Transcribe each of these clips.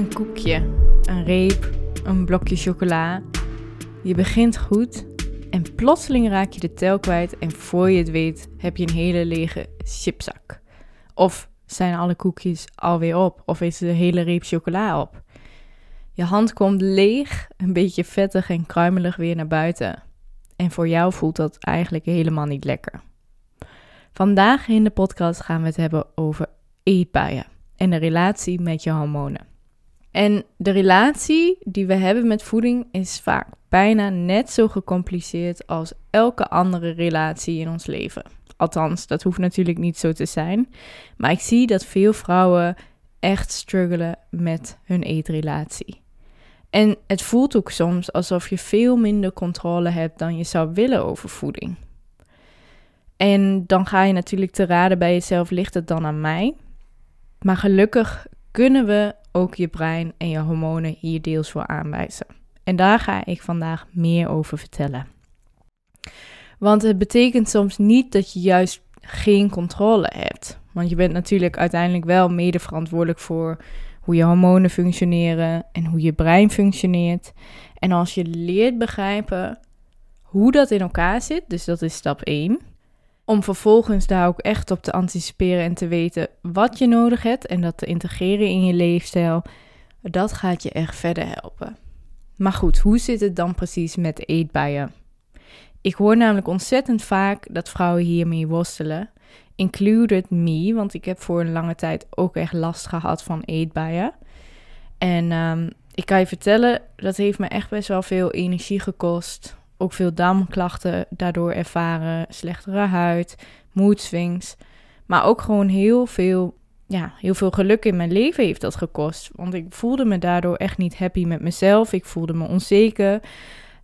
Een koekje, een reep, een blokje chocola. Je begint goed en plotseling raak je de tel kwijt en voor je het weet heb je een hele lege chipzak. Of zijn alle koekjes alweer op of is de hele reep chocola op. Je hand komt leeg, een beetje vettig en kruimelig weer naar buiten. En voor jou voelt dat eigenlijk helemaal niet lekker. Vandaag in de podcast gaan we het hebben over eetbuien en de relatie met je hormonen. En de relatie die we hebben met voeding is vaak bijna net zo gecompliceerd als elke andere relatie in ons leven. Althans, dat hoeft natuurlijk niet zo te zijn. Maar ik zie dat veel vrouwen echt struggelen met hun eetrelatie. En het voelt ook soms alsof je veel minder controle hebt dan je zou willen over voeding. En dan ga je natuurlijk te raden bij jezelf, ligt het dan aan mij? Maar gelukkig kunnen we ook je brein en je hormonen hier deels voor aanwijzen. En daar ga ik vandaag meer over vertellen. Want het betekent soms niet dat je juist geen controle hebt. Want je bent natuurlijk uiteindelijk wel mede verantwoordelijk voor hoe je hormonen functioneren en hoe je brein functioneert. En als je leert begrijpen hoe dat in elkaar zit, dus dat is stap 1, om vervolgens daar ook echt op te anticiperen en te weten wat je nodig hebt en dat te integreren in je leefstijl, dat gaat je echt verder helpen. Maar goed, hoe zit het dan precies met eetbuien? Ik hoor namelijk ontzettend vaak dat vrouwen hiermee worstelen. Included me, want ik heb voor een lange tijd ook echt last gehad van eetbuien. En um, ik kan je vertellen, dat heeft me echt best wel veel energie gekost ook veel darmklachten daardoor ervaren, slechtere huid, mood swings, maar ook gewoon heel veel, ja, heel veel geluk in mijn leven heeft dat gekost. Want ik voelde me daardoor echt niet happy met mezelf. Ik voelde me onzeker,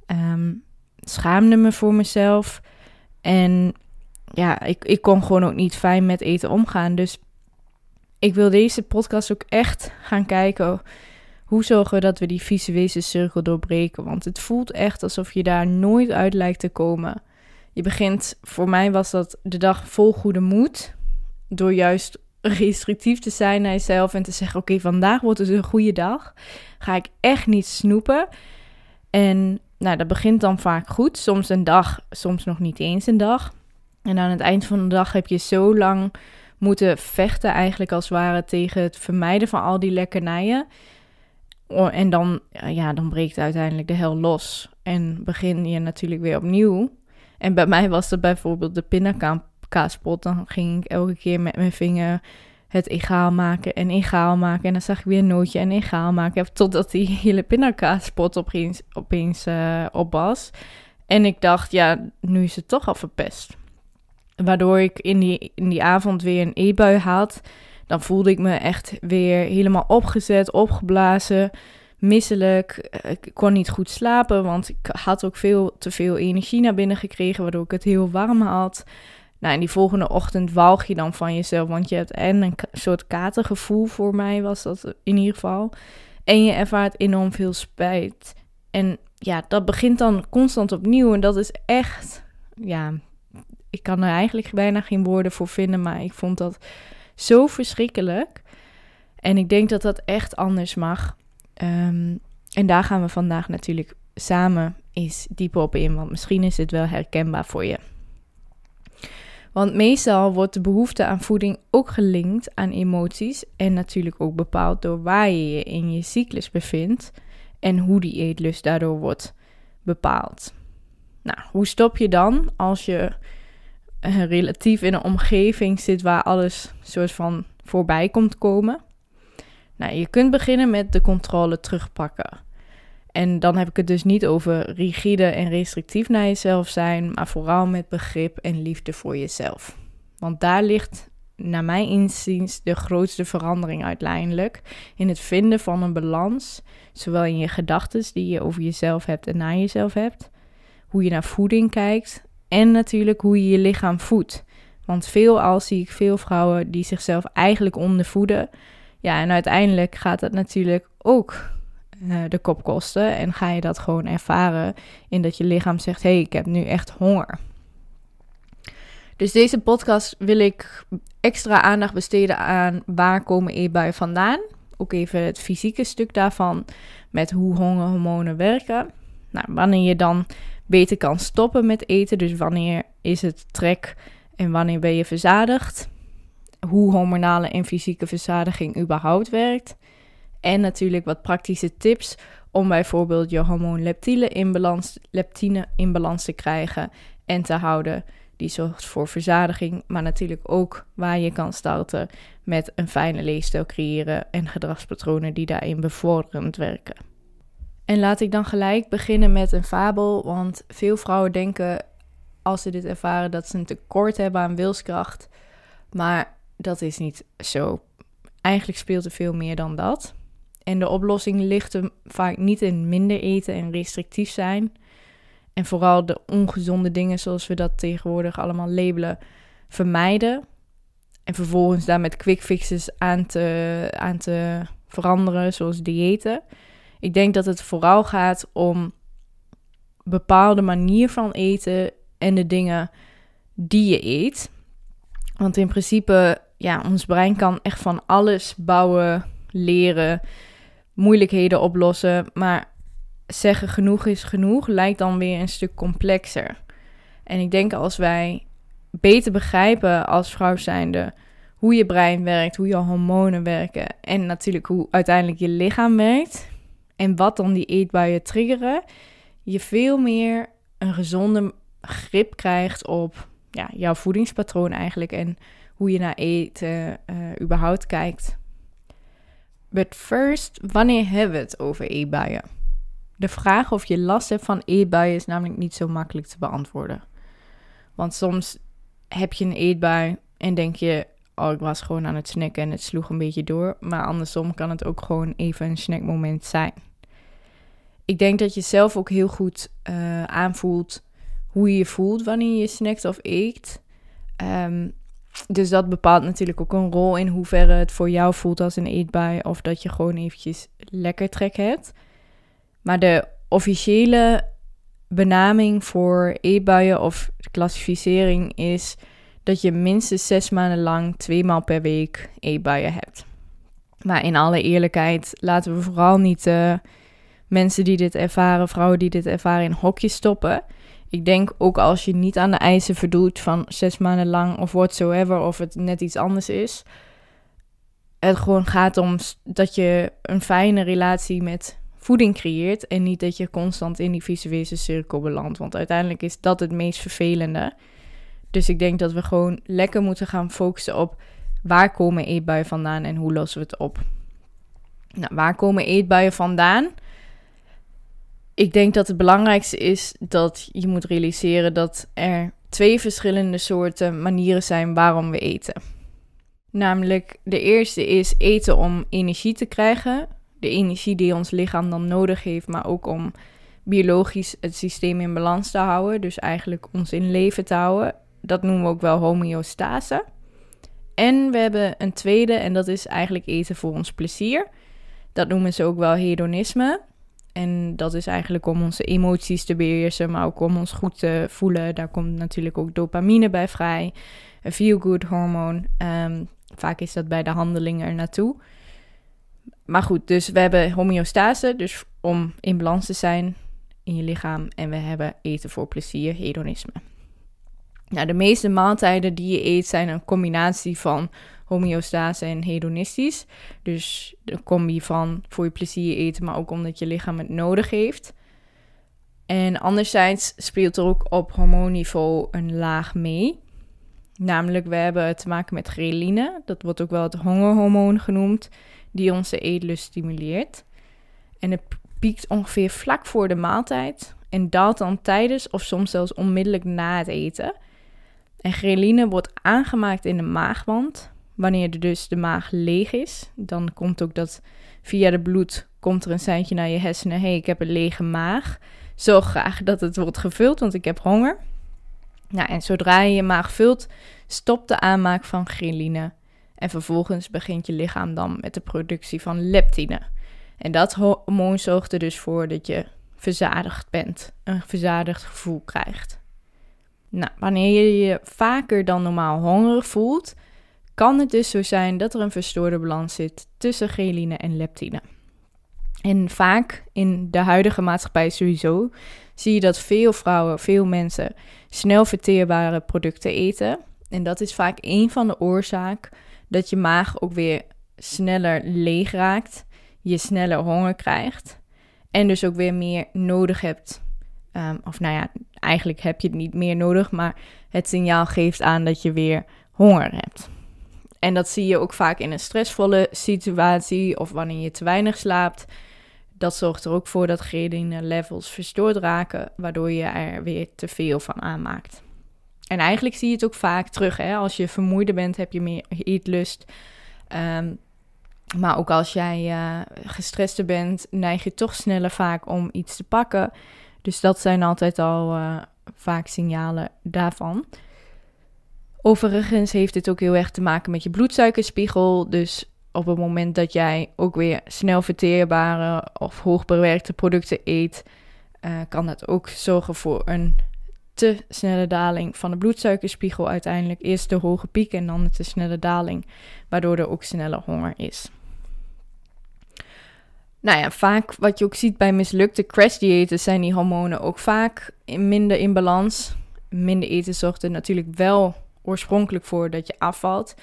um, schaamde me voor mezelf en ja, ik, ik kon gewoon ook niet fijn met eten omgaan. Dus ik wil deze podcast ook echt gaan kijken hoe zorgen we dat we die visuele cirkel doorbreken? Want het voelt echt alsof je daar nooit uit lijkt te komen. Je begint, voor mij was dat de dag vol goede moed. Door juist restrictief te zijn naar jezelf en te zeggen: Oké, vandaag wordt het een goede dag. Ga ik echt niet snoepen. En nou, dat begint dan vaak goed. Soms een dag, soms nog niet eens een dag. En aan het eind van de dag heb je zo lang moeten vechten, eigenlijk als het ware, tegen het vermijden van al die lekkernijen. En dan, ja, dan breekt uiteindelijk de hel los. En begin je natuurlijk weer opnieuw. En bij mij was het bijvoorbeeld de pindakaaspot. Dan ging ik elke keer met mijn vinger het egaal maken en egaal maken. En dan zag ik weer een nootje en egaal maken. Totdat die hele pindakaaspot opeens, opeens uh, op was. En ik dacht, ja, nu is het toch al verpest. Waardoor ik in die, in die avond weer een e-bui had dan voelde ik me echt weer helemaal opgezet, opgeblazen, misselijk. Eh, ik kon niet goed slapen, want ik had ook veel te veel energie naar binnen gekregen, waardoor ik het heel warm had. Nou, en die volgende ochtend walg je dan van jezelf, want je hebt en een soort katergevoel voor mij was dat in ieder geval. En je ervaart enorm veel spijt. En ja, dat begint dan constant opnieuw en dat is echt, ja, ik kan er eigenlijk bijna geen woorden voor vinden, maar ik vond dat zo verschrikkelijk. En ik denk dat dat echt anders mag. Um, en daar gaan we vandaag natuurlijk samen eens dieper op in, want misschien is het wel herkenbaar voor je. Want meestal wordt de behoefte aan voeding ook gelinkt aan emoties en natuurlijk ook bepaald door waar je je in je cyclus bevindt en hoe die eetlust daardoor wordt bepaald. Nou, hoe stop je dan als je relatief in een omgeving zit waar alles soort van voorbij komt komen. Nou, je kunt beginnen met de controle terugpakken. En dan heb ik het dus niet over rigide en restrictief naar jezelf zijn, maar vooral met begrip en liefde voor jezelf. Want daar ligt, naar mijn inziens, de grootste verandering uiteindelijk. In het vinden van een balans, zowel in je gedachten die je over jezelf hebt en naar jezelf hebt, hoe je naar voeding kijkt en natuurlijk hoe je je lichaam voedt. Want veelal zie ik veel vrouwen die zichzelf eigenlijk ondervoeden. Ja, en uiteindelijk gaat dat natuurlijk ook uh, de kop kosten. En ga je dat gewoon ervaren in dat je lichaam zegt: hé, hey, ik heb nu echt honger. Dus deze podcast wil ik extra aandacht besteden aan waar komen eetbuien vandaan ook even het fysieke stuk daarvan met hoe hongerhormonen werken. Nou, wanneer je dan beter kan stoppen met eten, dus wanneer is het trek en wanneer ben je verzadigd, hoe hormonale en fysieke verzadiging überhaupt werkt. En natuurlijk wat praktische tips om bijvoorbeeld je hormoon leptine in balans, leptine in balans te krijgen en te houden. Die zorgt voor verzadiging, maar natuurlijk ook waar je kan starten met een fijne leefstijl creëren en gedragspatronen die daarin bevorderend werken. En laat ik dan gelijk beginnen met een fabel, want veel vrouwen denken als ze dit ervaren dat ze een tekort hebben aan wilskracht. Maar dat is niet zo. Eigenlijk speelt er veel meer dan dat. En de oplossing ligt er vaak niet in minder eten en restrictief zijn. En vooral de ongezonde dingen, zoals we dat tegenwoordig allemaal labelen, vermijden. En vervolgens daar met quick fixes aan te, aan te veranderen, zoals diëten. Ik denk dat het vooral gaat om bepaalde manier van eten en de dingen die je eet. Want in principe, ja, ons brein kan echt van alles bouwen, leren, moeilijkheden oplossen. Maar zeggen genoeg is genoeg lijkt dan weer een stuk complexer. En ik denk als wij beter begrijpen als vrouw zijnde hoe je brein werkt, hoe je hormonen werken en natuurlijk hoe uiteindelijk je lichaam werkt en wat dan die eetbuien triggeren, je veel meer een gezonde grip krijgt op ja, jouw voedingspatroon eigenlijk en hoe je naar eten uh, überhaupt kijkt. But first, wanneer hebben we het over eetbuien? De vraag of je last hebt van eetbuien is namelijk niet zo makkelijk te beantwoorden. Want soms heb je een eetbui en denk je, oh, ik was gewoon aan het snacken en het sloeg een beetje door. Maar andersom kan het ook gewoon even een snackmoment zijn. Ik denk dat je zelf ook heel goed uh, aanvoelt hoe je je voelt wanneer je snackt of eet. Um, dus dat bepaalt natuurlijk ook een rol in hoeverre het voor jou voelt als een eetbui of dat je gewoon eventjes lekker trek hebt. Maar de officiële benaming voor eetbuien of klassificering is dat je minstens zes maanden lang twee maal per week eetbuien hebt. Maar in alle eerlijkheid laten we vooral niet uh, mensen die dit ervaren, vrouwen die dit ervaren, in hokjes stoppen. Ik denk ook als je niet aan de eisen verdoet van zes maanden lang of whatsoever, of het net iets anders is. Het gewoon gaat om dat je een fijne relatie met voeding creëert en niet dat je constant in die visuele cirkel belandt. Want uiteindelijk is dat het meest vervelende. Dus ik denk dat we gewoon lekker moeten gaan focussen op waar komen eetbuien vandaan en hoe lossen we het op. Nou, waar komen eetbuien vandaan? ik denk dat het belangrijkste is dat je moet realiseren dat er twee verschillende soorten manieren zijn waarom we eten. Namelijk, de eerste is eten om energie te krijgen. De energie die ons lichaam dan nodig heeft, maar ook om biologisch het systeem in balans te houden. Dus eigenlijk ons in leven te houden. Dat noemen we ook wel homeostase. En we hebben een tweede, en dat is eigenlijk eten voor ons plezier. Dat noemen ze ook wel hedonisme. En dat is eigenlijk om onze emoties te beheersen, maar ook om ons goed te voelen. Daar komt natuurlijk ook dopamine bij vrij, een feel-good hormoon. Ehm, vaak is dat bij de handeling er naartoe. Maar goed, dus we hebben homeostase, dus om in balans te zijn in je lichaam. En we hebben eten voor plezier, hedonisme. Nou, de meeste maaltijden die je eet zijn een combinatie van homeostase en hedonistisch. Dus de combi van voor je plezier eten, maar ook omdat je lichaam het nodig heeft. En anderzijds speelt er ook op hormoonniveau een laag mee. Namelijk, we hebben te maken met ghreline. Dat wordt ook wel het hongerhormoon genoemd, die onze eetlust stimuleert. En het piekt ongeveer vlak voor de maaltijd en daalt dan tijdens of soms zelfs onmiddellijk na het eten. En ghreline wordt aangemaakt in de maagwand, Wanneer er dus de maag leeg is, dan komt ook dat via de bloed komt er een seintje naar je hersenen. hey, ik heb een lege maag. Zorg graag dat het wordt gevuld, want ik heb honger. Nou, en zodra je je maag vult, stopt de aanmaak van ghreline. En vervolgens begint je lichaam dan met de productie van leptine. En dat hormoon zorgt er dus voor dat je verzadigd bent, een verzadigd gevoel krijgt. Nou, wanneer je je vaker dan normaal hongerig voelt, kan het dus zo zijn dat er een verstoorde balans zit tussen ghreline en leptine. En vaak in de huidige maatschappij sowieso zie je dat veel vrouwen, veel mensen snel verteerbare producten eten. En dat is vaak een van de oorzaken dat je maag ook weer sneller leeg raakt, je sneller honger krijgt en dus ook weer meer nodig hebt. Um, of nou ja, eigenlijk heb je het niet meer nodig, maar het signaal geeft aan dat je weer honger hebt. En dat zie je ook vaak in een stressvolle situatie of wanneer je te weinig slaapt. Dat zorgt er ook voor dat ghreline levels verstoord raken, waardoor je er weer te veel van aanmaakt. En eigenlijk zie je het ook vaak terug. Hè? Als je vermoeider bent, heb je meer eetlust. Um, maar ook als jij uh, gestrester bent, neig je toch sneller vaak om iets te pakken. Dus dat zijn altijd al uh, vaak signalen daarvan. Overigens heeft dit ook heel erg te maken met je bloedsuikerspiegel. Dus op het moment dat jij ook weer snel verteerbare of hoogbewerkte producten eet, uh, kan dat ook zorgen voor een te snelle daling van de bloedsuikerspiegel. Uiteindelijk eerst de hoge piek en dan de te snelle daling, waardoor er ook sneller honger is. Nou ja, vaak wat je ook ziet bij mislukte crash-diëten zijn die hormonen ook vaak minder in balans. Minder eten zorgt er natuurlijk wel oorspronkelijk voor dat je afvalt.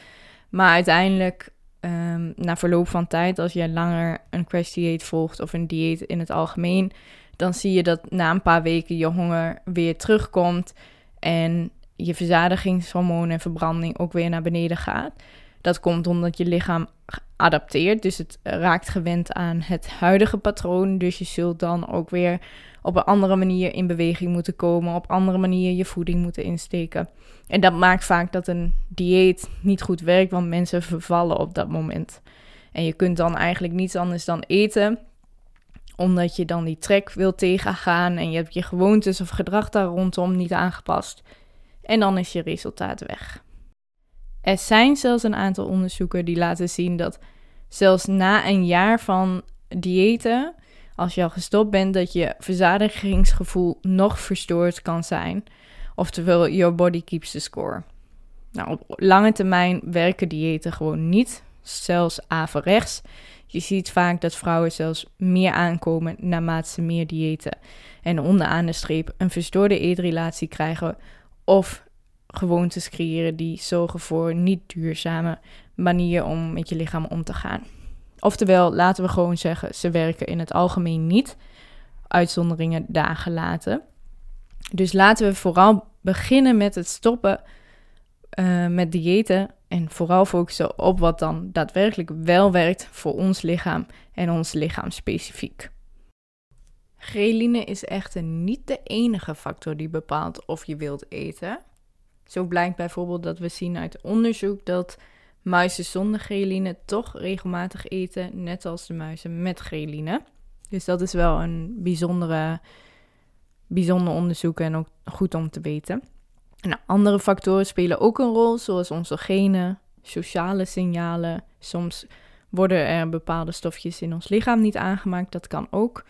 Maar uiteindelijk, um, na verloop van tijd, als je langer een crash-dieet volgt of een dieet in het algemeen, dan zie je dat na een paar weken je honger weer terugkomt en je verzadigingshormoon en verbranding ook weer naar beneden gaat. Dat komt omdat je lichaam adapteert, dus het raakt gewend aan het huidige patroon. Dus je zult dan ook weer op een andere manier in beweging moeten komen, op andere manier je voeding moeten insteken. En dat maakt vaak dat een dieet niet goed werkt, want mensen vervallen op dat moment. En je kunt dan eigenlijk niets anders dan eten, omdat je dan die trek wil tegengaan en je hebt je gewoontes of gedrag daar rondom niet aangepast. En dan is je resultaat weg. Er zijn zelfs een aantal onderzoeken die laten zien dat zelfs na een jaar van diëten, als je al gestopt bent, dat je verzadigingsgevoel nog verstoord kan zijn. Oftewel, your body keeps the score. Nou, op lange termijn werken diëten gewoon niet, zelfs averechts. Je ziet vaak dat vrouwen zelfs meer aankomen naarmate ze meer diëten. En onderaan de streep een verstoorde eetrelatie krijgen of gewoontes creëren die zorgen voor niet duurzame manier om met je lichaam om te gaan. Oftewel, laten we gewoon zeggen, ze werken in het algemeen niet. Uitzonderingen dagen laten. Dus laten we vooral beginnen met het stoppen uh, met diëten en vooral focussen op wat dan daadwerkelijk wel werkt voor ons lichaam en ons lichaam specifiek. Ghreline is echter niet de enige factor die bepaalt of je wilt eten. Zo blijkt bijvoorbeeld dat we zien uit onderzoek dat muizen zonder ghreline toch regelmatig eten, net als de muizen met ghreline. Dus dat is wel een bijzondere, bijzonder onderzoek en ook goed om te weten. Nou, andere factoren spelen ook een rol, zoals onze genen, sociale signalen. Soms worden er bepaalde stofjes in ons lichaam niet aangemaakt. Dat kan ook.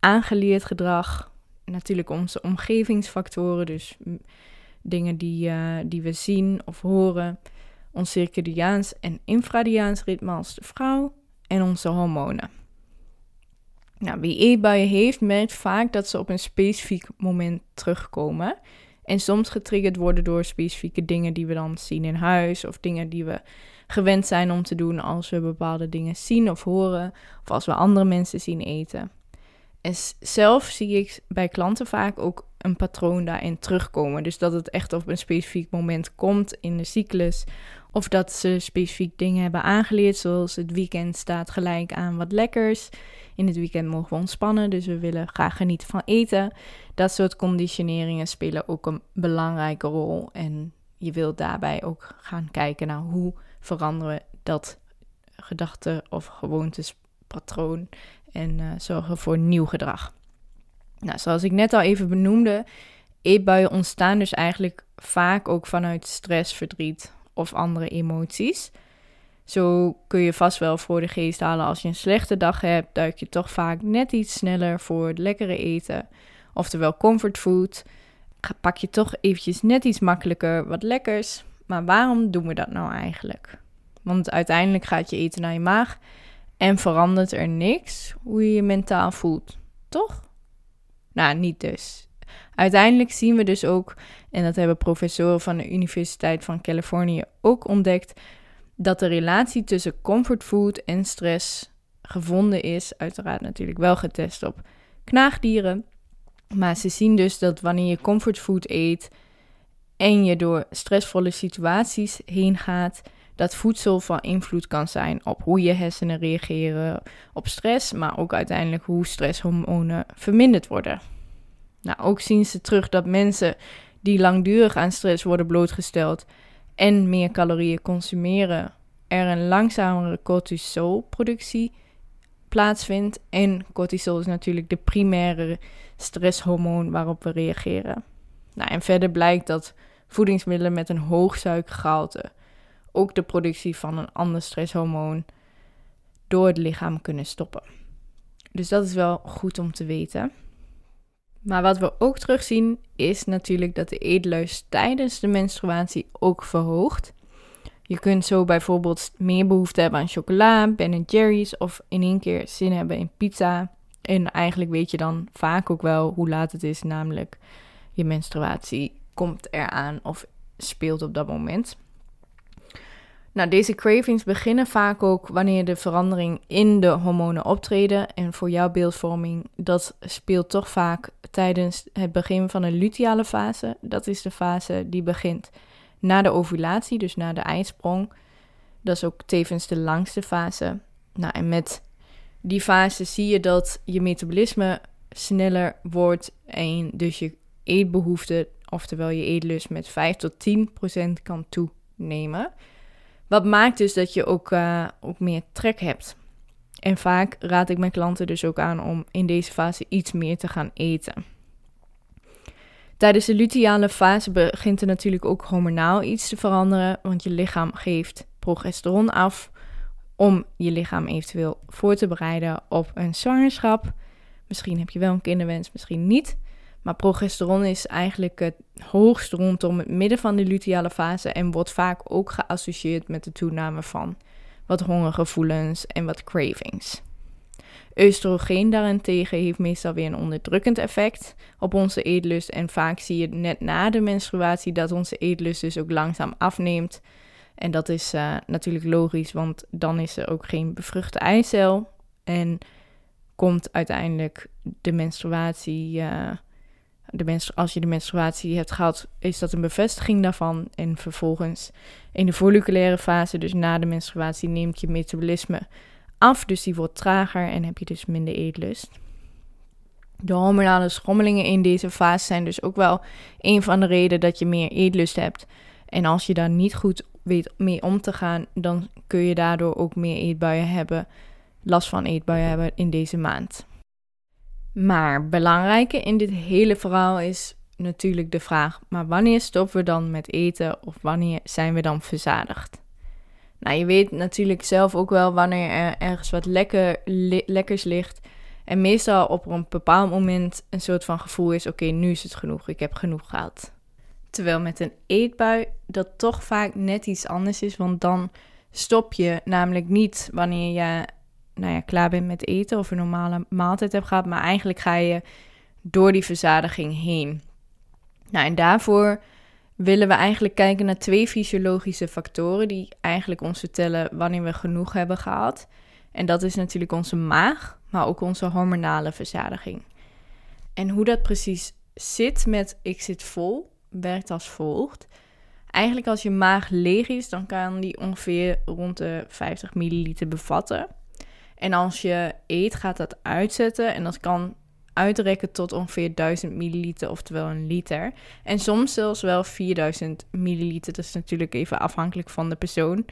Aangeleerd gedrag, natuurlijk onze omgevingsfactoren, dus dingen die, uh, die we zien of horen, ons circadiaans en infradiaans ritme als de vrouw en onze hormonen. Nou, wie eetbuien heeft, merkt vaak dat ze op een specifiek moment terugkomen. En soms getriggerd worden door specifieke dingen die we dan zien in huis. Of dingen die we gewend zijn om te doen als we bepaalde dingen zien of horen. Of als we andere mensen zien eten. En zelf zie ik bij klanten vaak ook een patroon daarin terugkomen. Dus dat het echt op een specifiek moment komt in de cyclus. Of dat ze specifiek dingen hebben aangeleerd, zoals het weekend staat gelijk aan wat lekkers. In het weekend mogen we ontspannen, dus we willen graag genieten van eten. Dat soort conditioneringen spelen ook een belangrijke rol. En je wilt daarbij ook gaan kijken naar hoe veranderen we dat gedachte- of gewoontespatroon en uh, zorgen voor nieuw gedrag. Nou, zoals ik net al even benoemde, eetbuien ontstaan dus eigenlijk vaak ook vanuit stress, verdriet of andere emoties. Zo kun je vast wel voor de geest halen als je een slechte dag hebt, duik je toch vaak net iets sneller voor het lekkere eten. Oftewel comfortfood. Pak je toch eventjes net iets makkelijker wat lekkers. Maar waarom doen we dat nou eigenlijk? Want uiteindelijk gaat je eten naar je maag en verandert er niks hoe je je mentaal voelt, toch? Nou, niet dus. Uiteindelijk zien we dus ook, en dat hebben professoren van de Universiteit van Californië ook ontdekt, dat de relatie tussen comfortfood en stress gevonden is. Uiteraard natuurlijk wel getest op knaagdieren. Maar ze zien dus dat wanneer je comfortfood eet en je door stressvolle situaties heen gaat, dat voedsel van invloed kan zijn op hoe je hersenen reageren op stress, maar ook uiteindelijk hoe stresshormonen verminderd worden. Nou, ook zien ze terug dat mensen die langdurig aan stress worden blootgesteld en meer calorieën consumeren, er een langzamere cortisolproductie plaatsvindt. En cortisol is natuurlijk de primaire stresshormoon waarop we reageren. Nou, en verder blijkt dat voedingsmiddelen met een hoog suikergehalte ook de productie van een ander stresshormoon door het lichaam kunnen stoppen. Dus dat is wel goed om te weten. Maar wat we ook terugzien is natuurlijk dat de eetlust tijdens de menstruatie ook verhoogt. Je kunt zo bijvoorbeeld meer behoefte hebben aan chocola, Ben Jerry's of in één keer zin hebben in pizza. En eigenlijk weet je dan vaak ook wel hoe laat het is, namelijk je menstruatie komt eraan of speelt op dat moment. Nou, deze cravings beginnen vaak ook wanneer de verandering in de hormonen optreden. En voor jouw beeldvorming, dat speelt toch vaak tijdens het begin van een luteale fase. Dat is de fase die begint na de ovulatie, dus na de eisprong. Dat is ook tevens de langste fase. Nou, en met die fase zie je dat je metabolisme sneller wordt en dus je eetbehoefte, oftewel je eetlust, met 5 tot 10 procent kan toenemen. Wat maakt dus dat je ook, uh, ook meer trek hebt. En vaak raad ik mijn klanten dus ook aan om in deze fase iets meer te gaan eten. Tijdens de luteale fase begint er natuurlijk ook hormonaal iets te veranderen, want je lichaam geeft progesteron af om je lichaam eventueel voor te bereiden op een zwangerschap. Misschien heb je wel een kinderwens, misschien niet. Maar progesteron is eigenlijk het hoogst rondom het midden van de luteale fase en wordt vaak ook geassocieerd met de toename van wat hongergevoelens en wat cravings. Oestrogeen daarentegen heeft meestal weer een onderdrukkend effect op onze eetlust. En vaak zie je net na de menstruatie dat onze eetlust dus ook langzaam afneemt. En dat is uh, natuurlijk logisch, want dan is er ook geen bevruchte eicel. En komt uiteindelijk de menstruatie. Uh, als je de menstruatie hebt gehad, is dat een bevestiging daarvan. En vervolgens in de folliculaire fase, dus na de menstruatie, neemt je metabolisme af. Dus die wordt trager en heb je dus minder eetlust. De hormonale schommelingen in deze fase zijn dus ook wel een van de redenen dat je meer eetlust hebt. En als je daar niet goed weet mee om te gaan, dan kun je daardoor ook meer eetbuien hebben, last van eetbuien hebben in deze maand. Maar belangrijke in dit hele verhaal is natuurlijk de vraag: maar wanneer stoppen we dan met eten of wanneer zijn we dan verzadigd? Nou, je weet natuurlijk zelf ook wel wanneer er ergens wat lekker, lekkers ligt. En meestal op een bepaald moment een soort van gevoel is: oké, nu is het genoeg, ik heb genoeg gehad. Terwijl met een eetbui dat toch vaak net iets anders is, want dan stop je namelijk niet wanneer je nou ja, klaar bent met eten of een normale maaltijd hebt gehad, maar eigenlijk ga je door die verzadiging heen. Nou, en daarvoor willen we eigenlijk kijken naar twee fysiologische factoren die eigenlijk ons vertellen wanneer we genoeg hebben gehad. En dat is natuurlijk onze maag, maar ook onze hormonale verzadiging. En hoe dat precies zit met ik zit vol, werkt als volgt. Eigenlijk als je maag leeg is, dan kan die ongeveer rond de 50 milliliter bevatten. En als je eet, gaat dat uitzetten en dat kan uitrekken tot ongeveer 1000 milliliter, oftewel een liter. En soms zelfs wel 4000 milliliter. Dat is natuurlijk even afhankelijk van de persoon.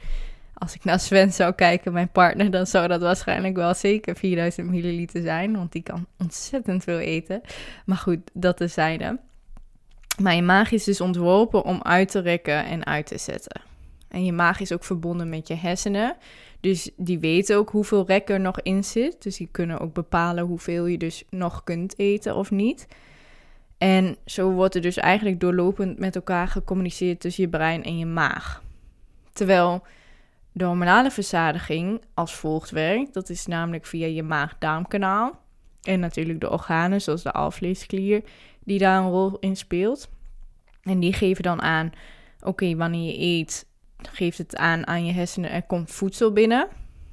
Als ik naar Sven zou kijken, mijn partner, dan zou dat waarschijnlijk wel zeker 4000 milliliter zijn. Want die kan ontzettend veel eten. Maar goed, dat tezijde. Maar je maag is dus ontworpen om uit te rekken en uit te zetten. En je maag is ook verbonden met je hersenen. Dus die weten ook hoeveel rek er nog in zit. Dus die kunnen ook bepalen hoeveel je dus nog kunt eten of niet. En zo wordt er dus eigenlijk doorlopend met elkaar gecommuniceerd tussen je brein en je maag. Terwijl de hormonale verzadiging als volgt werkt. Dat is namelijk via je maag-darmkanaal. En natuurlijk de organen, zoals de alvleesklier, die daar een rol in speelt. En die geven dan aan, oké, wanneer je eet, geeft het aan aan je hersenen, er komt voedsel binnen.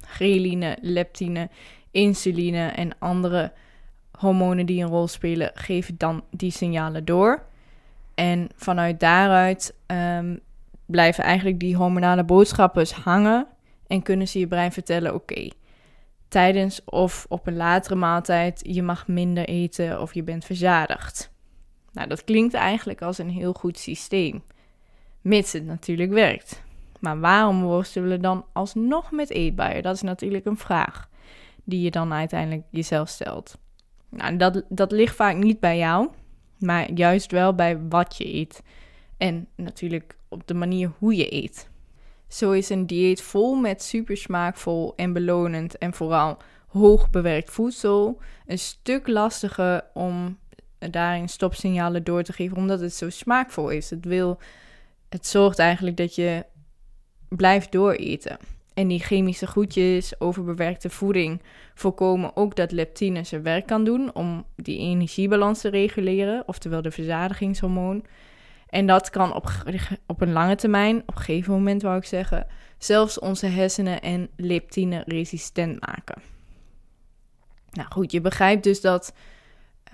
Ghreline, leptine, insuline en andere hormonen die een rol spelen, geven dan die signalen door. En vanuit daaruit um, blijven eigenlijk die hormonale boodschappers hangen en kunnen ze je brein vertellen: oké, tijdens of op een latere maaltijd je mag minder eten of je bent verzadigd. Nou, dat klinkt eigenlijk als een heel goed systeem, mits het natuurlijk werkt. Maar waarom worstelen we dan alsnog met eetbuien? Dat is natuurlijk een vraag die je dan uiteindelijk jezelf stelt. Nou, dat, dat ligt vaak niet bij jou, maar juist wel bij wat je eet. En natuurlijk op de manier hoe je eet. Zo is een dieet vol met super smaakvol en belonend en vooral hoog bewerkt voedsel een stuk lastiger om daarin stopsignalen door te geven, omdat het zo smaakvol is. Het, wil, het zorgt eigenlijk dat je blijft dooreten. En die chemische goedjes, overbewerkte voeding, voorkomen ook dat leptine zijn werk kan doen om die energiebalans te reguleren, oftewel de verzadigingshormoon. En dat kan op, op een lange termijn, op een gegeven moment wou ik zeggen, zelfs onze hersenen en leptine resistent maken. Nou goed, je begrijpt dus dat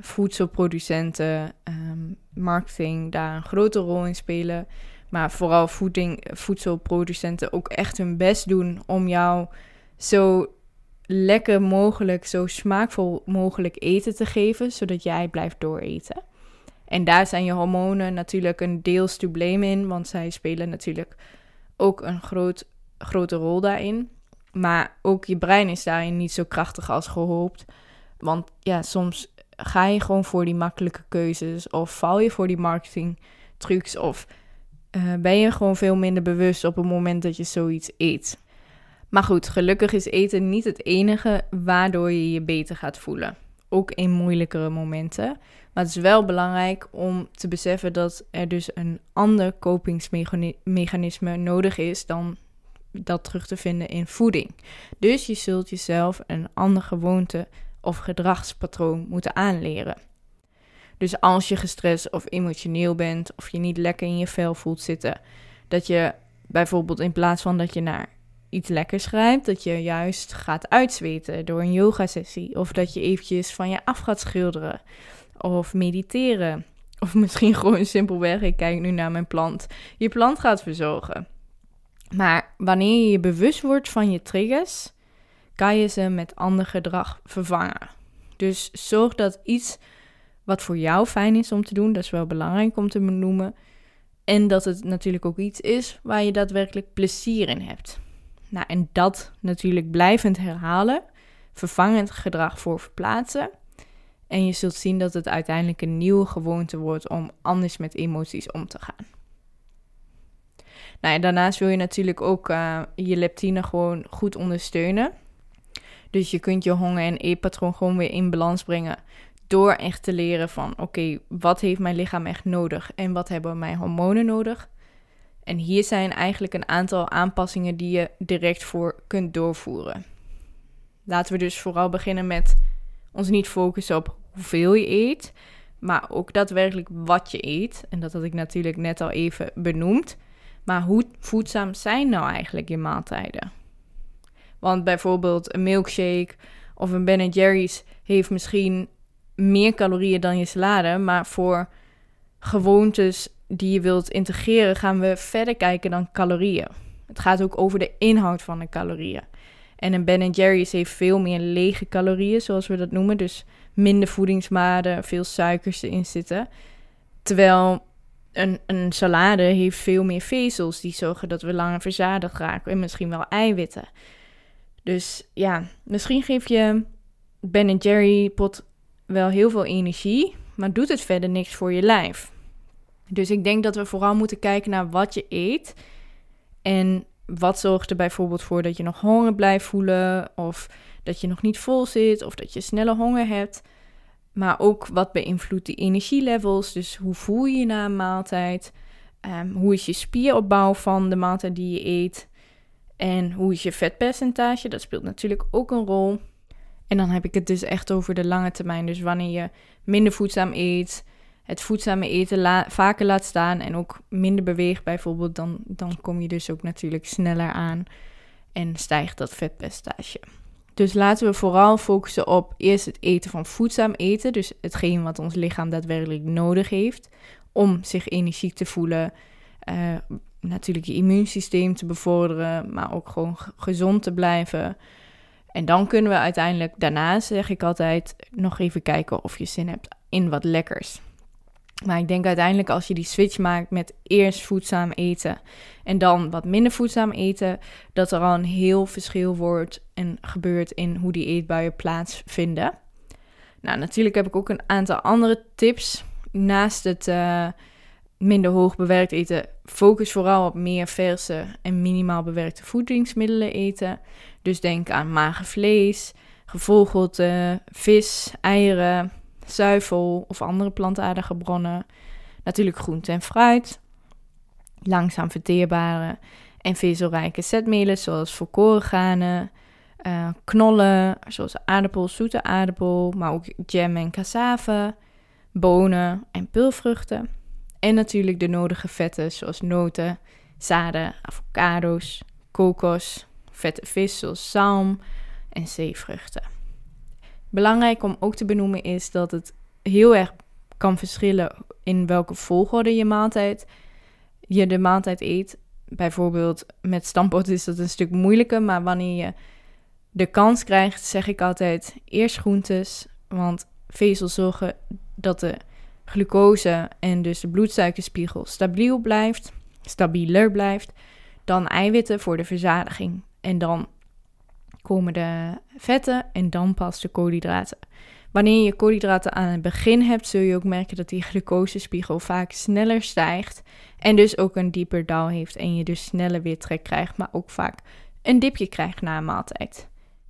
voedselproducenten, um, marketing daar een grote rol in spelen. Maar vooral voeding, voedselproducenten ook echt hun best doen om jou zo lekker mogelijk, zo smaakvol mogelijk eten te geven, zodat jij blijft dooreten. En daar zijn je hormonen natuurlijk een deels blame in, want zij spelen natuurlijk ook een groot, grote rol daarin. Maar ook je brein is daarin niet zo krachtig als gehoopt. Want ja, soms ga je gewoon voor die makkelijke keuzes of val je voor die marketing trucs of uh, ben je gewoon veel minder bewust op het moment dat je zoiets eet. Maar goed, gelukkig is eten niet het enige waardoor je je beter gaat voelen. Ook in moeilijkere momenten. Maar het is wel belangrijk om te beseffen dat er dus een ander kopingsmechanisme nodig is dan dat terug te vinden in voeding. Dus je zult jezelf een andere gewoonte of gedragspatroon moeten aanleren. Dus als je gestrest of emotioneel bent of je niet lekker in je vel voelt zitten, dat je bijvoorbeeld in plaats van dat je naar iets lekkers grijpt, dat je juist gaat uitzweten door een yoga sessie of dat je eventjes van je af gaat schilderen of mediteren of misschien gewoon simpelweg, ik kijk nu naar mijn plant, je plant gaat verzorgen. Maar wanneer je je bewust wordt van je triggers, kan je ze met ander gedrag vervangen. Dus zorg dat iets wat voor jou fijn is om te doen, dat is wel belangrijk om te benoemen. En dat het natuurlijk ook iets is waar je daadwerkelijk plezier in hebt. Nou, en dat natuurlijk blijvend herhalen, vervangend gedrag voor verplaatsen. En je zult zien dat het uiteindelijk een nieuwe gewoonte wordt om anders met emoties om te gaan. Nou, en daarnaast wil je natuurlijk ook uh, je leptine gewoon goed ondersteunen. Dus je kunt je honger- en eetpatroon gewoon weer in balans brengen. Door echt te leren van oké, wat heeft mijn lichaam echt nodig en wat hebben mijn hormonen nodig. En hier zijn eigenlijk een aantal aanpassingen die je direct voor kunt doorvoeren. Laten we dus vooral beginnen met ons niet focussen op hoeveel je eet, maar ook daadwerkelijk wat je eet. En dat had ik natuurlijk net al even benoemd. Maar hoe voedzaam zijn nou eigenlijk je maaltijden? Want bijvoorbeeld een milkshake of een Ben Jerry's heeft misschien meer calorieën dan je salade, maar voor gewoontes die je wilt integreren gaan we verder kijken dan calorieën. Het gaat ook over de inhoud van de calorieën. En een Ben Jerry's heeft veel meer lege calorieën, zoals we dat noemen. Dus minder voedingsmaden, veel suikers erin zitten. Terwijl een, een salade heeft veel meer vezels die zorgen dat we langer verzadigd raken. En misschien wel eiwitten. Dus ja, misschien geef je Ben Jerry pot wel heel veel energie, maar doet het verder niks voor je lijf. Dus ik denk dat we vooral moeten kijken naar wat je eet. En wat zorgt er bijvoorbeeld voor dat je nog honger blijft voelen, of dat je nog niet vol zit, of dat je snelle honger hebt. Maar ook wat beïnvloedt die energielevels. Dus hoe voel je je na een maaltijd? Ehm, hoe is je spieropbouw van de maaltijd die je eet? En hoe is je vetpercentage? Dat speelt natuurlijk ook een rol. En dan heb ik het dus echt over de lange termijn. Dus wanneer je minder voedzaam eet, het voedzame eten vaker laat staan en ook minder beweegt bijvoorbeeld, dan, dan kom je dus ook natuurlijk sneller aan en stijgt dat vetpercentage. Dus laten we vooral focussen op eerst het eten van voedzaam eten. Dus hetgeen wat ons lichaam daadwerkelijk nodig heeft om zich energiek te voelen. Uh, natuurlijk je immuunsysteem te bevorderen, maar ook gewoon gezond te blijven. En dan kunnen we uiteindelijk, daarna zeg ik altijd, nog even kijken of je zin hebt in wat lekkers. Maar ik denk uiteindelijk als je die switch maakt met eerst voedzaam eten en dan wat minder voedzaam eten, dat er al een heel verschil wordt en gebeurt in hoe die eetbuien plaatsvinden. Nou, natuurlijk heb ik ook een aantal andere tips. Naast het uh, minder hoog bewerkt eten, focus vooral op meer verse en minimaal bewerkte voedingsmiddelen eten. Dus denk aan mager vlees, gevogelte, vis, eieren, zuivel of andere plantaardige bronnen. Natuurlijk groente en fruit. Langzaam verteerbare en vezelrijke zetmelen zoals volkoren granen, uh, knollen zoals aardappel, zoete aardappel, maar ook jam en cassave, bonen en pulvruchten. En natuurlijk de nodige vetten zoals noten, zaden, avocado's, kokos, vette vis zoals zalm en zeevruchten. Belangrijk om ook te benoemen is dat het heel erg kan verschillen in welke volgorde je maaltijd je de maaltijd eet. Bijvoorbeeld met stamppot is dat een stuk moeilijker, maar wanneer je de kans krijgt, zeg ik altijd eerst groentes, want vezels zorgen dat de glucose en dus de bloedsuikerspiegel stabiel blijft, stabieler blijft, dan eiwitten voor de verzadiging en dan komen de vetten en dan pas de koolhydraten. Wanneer je koolhydraten aan het begin hebt, zul je ook merken dat die glucosespiegel vaak sneller stijgt en dus ook een dieper dal heeft en je dus sneller weer trek krijgt, maar ook vaak een dipje krijgt na een maaltijd.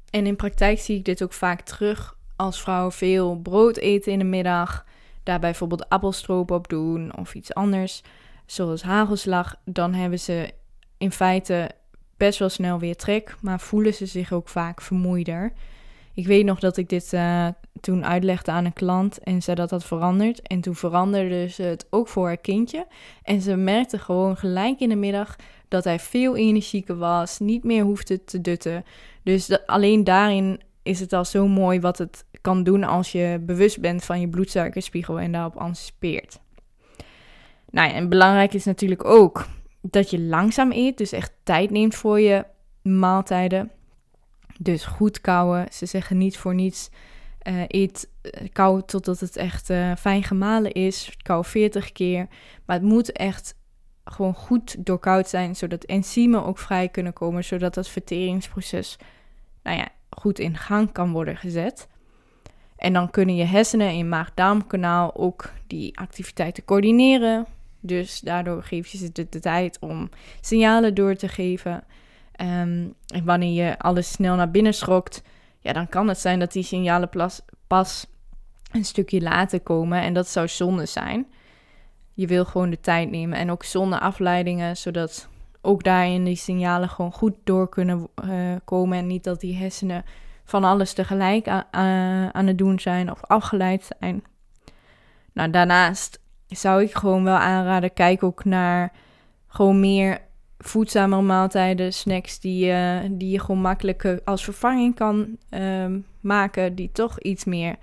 En in praktijk zie ik dit ook vaak terug als vrouwen veel brood eten in de middag, daar bijvoorbeeld appelstroop op doen of iets anders, zoals hagelslag, dan hebben ze in feite best wel snel weer trek, maar voelen ze zich ook vaak vermoeider. Ik weet nog dat ik dit uh, toen uitlegde aan een klant en zei dat dat verandert. En toen veranderde ze het ook voor haar kindje. En ze merkte gewoon gelijk in de middag dat hij veel energieker was, niet meer hoefde te dutten. Dus alleen daarin is het al zo mooi wat het kan doen als je bewust bent van je bloedsuikerspiegel en daarop anticipeert. Nou ja, en belangrijk is natuurlijk ook dat je langzaam eet, dus echt tijd neemt voor je maaltijden. Dus goed kouwen. Ze zeggen niet voor niets. Uh, eet uh, totdat het echt uh, fijn gemalen is. Kou 40 keer. Maar het moet echt gewoon goed doorkoud zijn, zodat enzymen ook vrij kunnen komen, zodat dat verteringsproces nou ja, goed in gang kan worden gezet. En dan kunnen je hersenen en je maag-darmkanaal ook die activiteiten coördineren. Dus daardoor geef je ze de, tijd om signalen door te geven. Ehm, en wanneer je alles snel naar binnen schrokt, ja, dan kan het zijn dat die signalen pas een stukje later komen. En dat zou zonde zijn. Je wil gewoon de tijd nemen en ook zonder afleidingen, zodat ook daarin die signalen gewoon goed door kunnen uh, komen. En niet dat die hersenen van alles tegelijk aan het doen zijn of afgeleid zijn. Nou, daarnaast zou ik gewoon wel aanraden, kijk ook naar gewoon meer voedzame maaltijden, snacks die, die je gewoon makkelijk als vervanging kan ehm, maken, die toch iets meer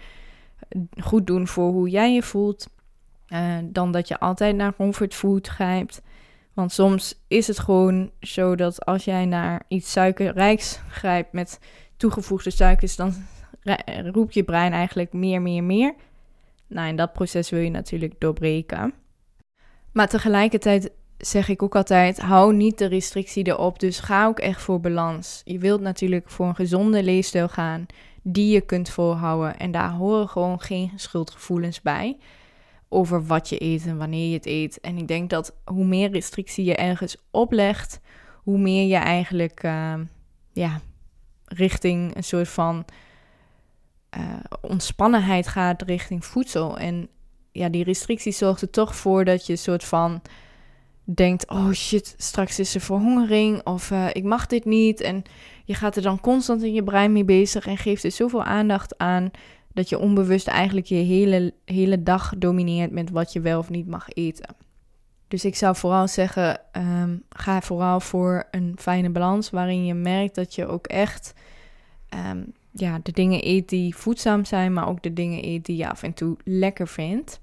goed doen voor hoe jij je voelt, uh, dan dat je altijd naar comfortfood grijpt. Want soms is het gewoon zo dat als jij naar iets suikerrijks grijpt met toegevoegde suikers, dan roept je brein eigenlijk meer, meer, meer. Nou, en dat proces wil je natuurlijk doorbreken. Maar tegelijkertijd zeg ik ook altijd: hou niet de restrictie erop. Dus ga ook echt voor balans. Je wilt natuurlijk voor een gezonde leefstijl gaan die je kunt volhouden. En daar horen gewoon geen schuldgevoelens bij. Over wat je eet en wanneer je het eet. En ik denk dat hoe meer restrictie je ergens oplegt, hoe meer je eigenlijk uh, ja, richting een soort van ontspannenheid gaat richting voedsel. En ja, die restricties zorgt er toch voor dat je een soort van denkt: oh shit, straks is er verhongering of uh, ik mag dit niet. En je gaat er dan constant in je brein mee bezig en geeft er zoveel aandacht aan dat je onbewust eigenlijk je hele, hele dag domineert met wat je wel of niet mag eten. Dus ik zou vooral zeggen, um, ga vooral voor een fijne balans waarin je merkt dat je ook echt um, ja, de dingen eet die voedzaam zijn, maar ook de dingen eet die je af en toe lekker vindt.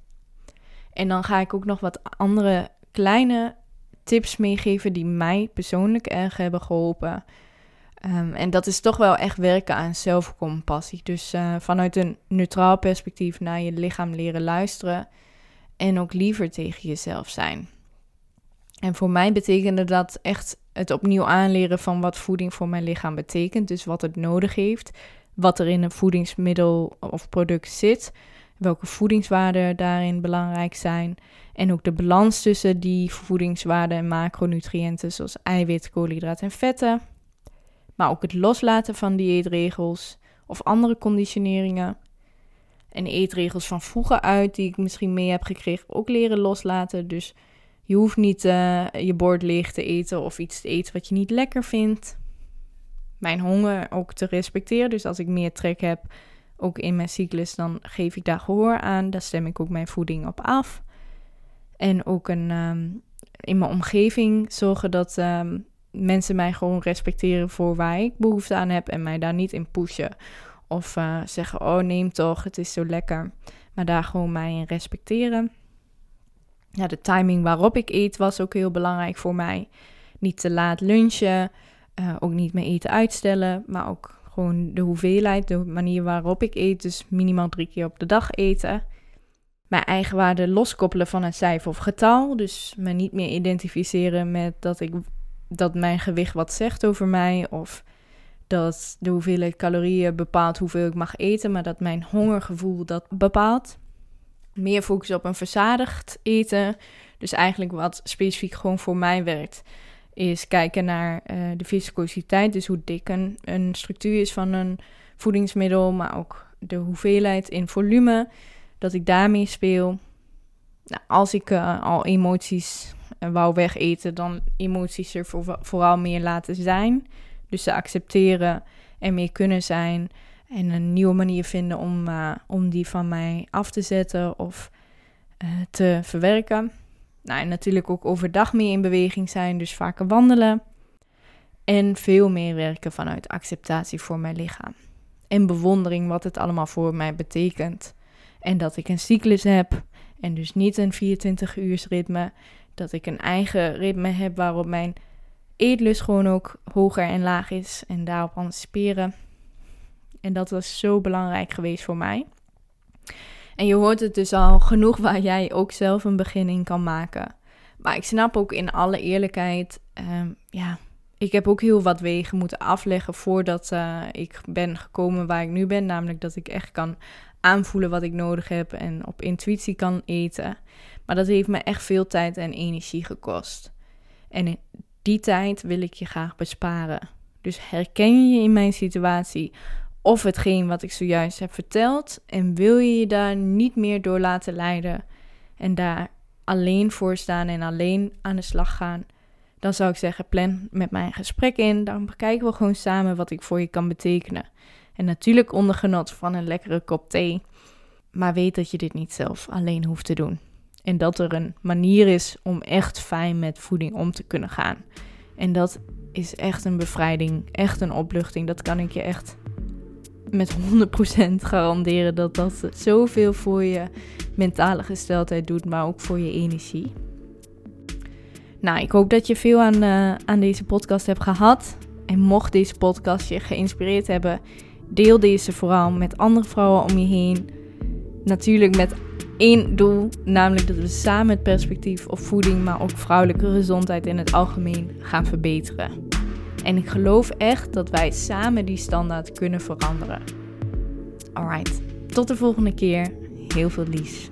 En dan ga ik ook nog wat andere kleine tips meegeven die mij persoonlijk erg hebben geholpen. Um, en dat is toch wel echt werken aan zelfcompassie. Dus uh, vanuit een neutraal perspectief naar je lichaam leren luisteren. En ook liever tegen jezelf zijn. En voor mij betekende dat echt het opnieuw aanleren van wat voeding voor mijn lichaam betekent. Dus wat het nodig heeft. Wat er in een voedingsmiddel of product zit. Welke voedingswaarden daarin belangrijk zijn. En ook de balans tussen die voedingswaarden en macronutriënten zoals eiwit, koolhydraten en vetten. Maar ook het loslaten van dieetregels of andere conditioneringen. En eetregels van vroeger uit die ik misschien mee heb gekregen, ook leren loslaten. Dus je hoeft niet uh, je bord leeg te eten of iets te eten wat je niet lekker vindt. Mijn honger ook te respecteren. Dus als ik meer trek heb, ook in mijn cyclus, dan geef ik daar gehoor aan. Daar stem ik ook mijn voeding op af. En ook een, um, in mijn omgeving zorgen dat um, mensen mij gewoon respecteren voor waar ik behoefte aan heb. En mij daar niet in pushen. Of uh, zeggen, oh neem toch, het is zo lekker. Maar daar gewoon mij in respecteren. Ja, de timing waarop ik eet was ook heel belangrijk voor mij. Niet te laat lunchen, uh, ook niet mijn eten uitstellen, maar ook gewoon de hoeveelheid, de manier waarop ik eet. Dus minimaal drie keer op de dag eten. Mijn eigen waarde loskoppelen van een cijfer of getal. Dus me niet meer identificeren met dat, ik, dat mijn gewicht wat zegt over mij. Of dat de hoeveelheid calorieën bepaalt hoeveel ik mag eten. Maar dat mijn hongergevoel dat bepaalt meer focus op een verzadigd eten. Dus eigenlijk wat specifiek gewoon voor mij werkt, is kijken naar uh, de viscositeit. Dus hoe dik een, een structuur is van een voedingsmiddel, maar ook de hoeveelheid in volume. Dat ik daarmee speel. Nou, als ik uh, al emoties uh, wou wegeten, dan emoties er voor, vooral meer laten zijn. Dus ze accepteren en meer kunnen zijn. En een nieuwe manier vinden om, uh, om die van mij af te zetten of uh, te verwerken. Nou, en natuurlijk ook overdag meer in beweging zijn, dus vaker wandelen. En veel meer werken vanuit acceptatie voor mijn lichaam. En bewondering wat het allemaal voor mij betekent. En dat ik een cyclus heb en dus niet een 24 uur ritme. Dat ik een eigen ritme heb waarop mijn eetlust gewoon ook hoger en laag is. En daarop anticiperen. En dat was zo belangrijk geweest voor mij. En je hoort het dus al genoeg waar jij ook zelf een begin in kan maken. Maar ik snap ook in alle eerlijkheid, um, ja, ik heb ook heel wat wegen moeten afleggen voordat uh, ik ben gekomen waar ik nu ben. Namelijk dat ik echt kan aanvoelen wat ik nodig heb en op intuïtie kan eten. Maar dat heeft me echt veel tijd en energie gekost. En in die tijd wil ik je graag besparen. Dus herken je je in mijn situatie? Of hetgeen wat ik zojuist heb verteld en wil je je daar niet meer door laten leiden en daar alleen voor staan en alleen aan de slag gaan, dan zou ik zeggen plan met mij een gesprek in. Dan bekijken we gewoon samen wat ik voor je kan betekenen. En natuurlijk onder genot van een lekkere kop thee. Maar weet dat je dit niet zelf alleen hoeft te doen. En dat er een manier is om echt fijn met voeding om te kunnen gaan. En dat is echt een bevrijding, echt een opluchting. Dat kan ik je echt met 100% garanderen dat dat zoveel voor je mentale gesteldheid doet, maar ook voor je energie. Nou, ik hoop dat je veel aan, uh, aan deze podcast hebt gehad. En mocht deze podcast je geïnspireerd hebben, deel deze vooral met andere vrouwen om je heen. Natuurlijk met één doel, namelijk dat we samen het perspectief op voeding, maar ook vrouwelijke gezondheid in het algemeen gaan verbeteren. En ik geloof echt dat wij samen die standaard kunnen veranderen. Alright, tot de volgende keer. Heel veel liefs.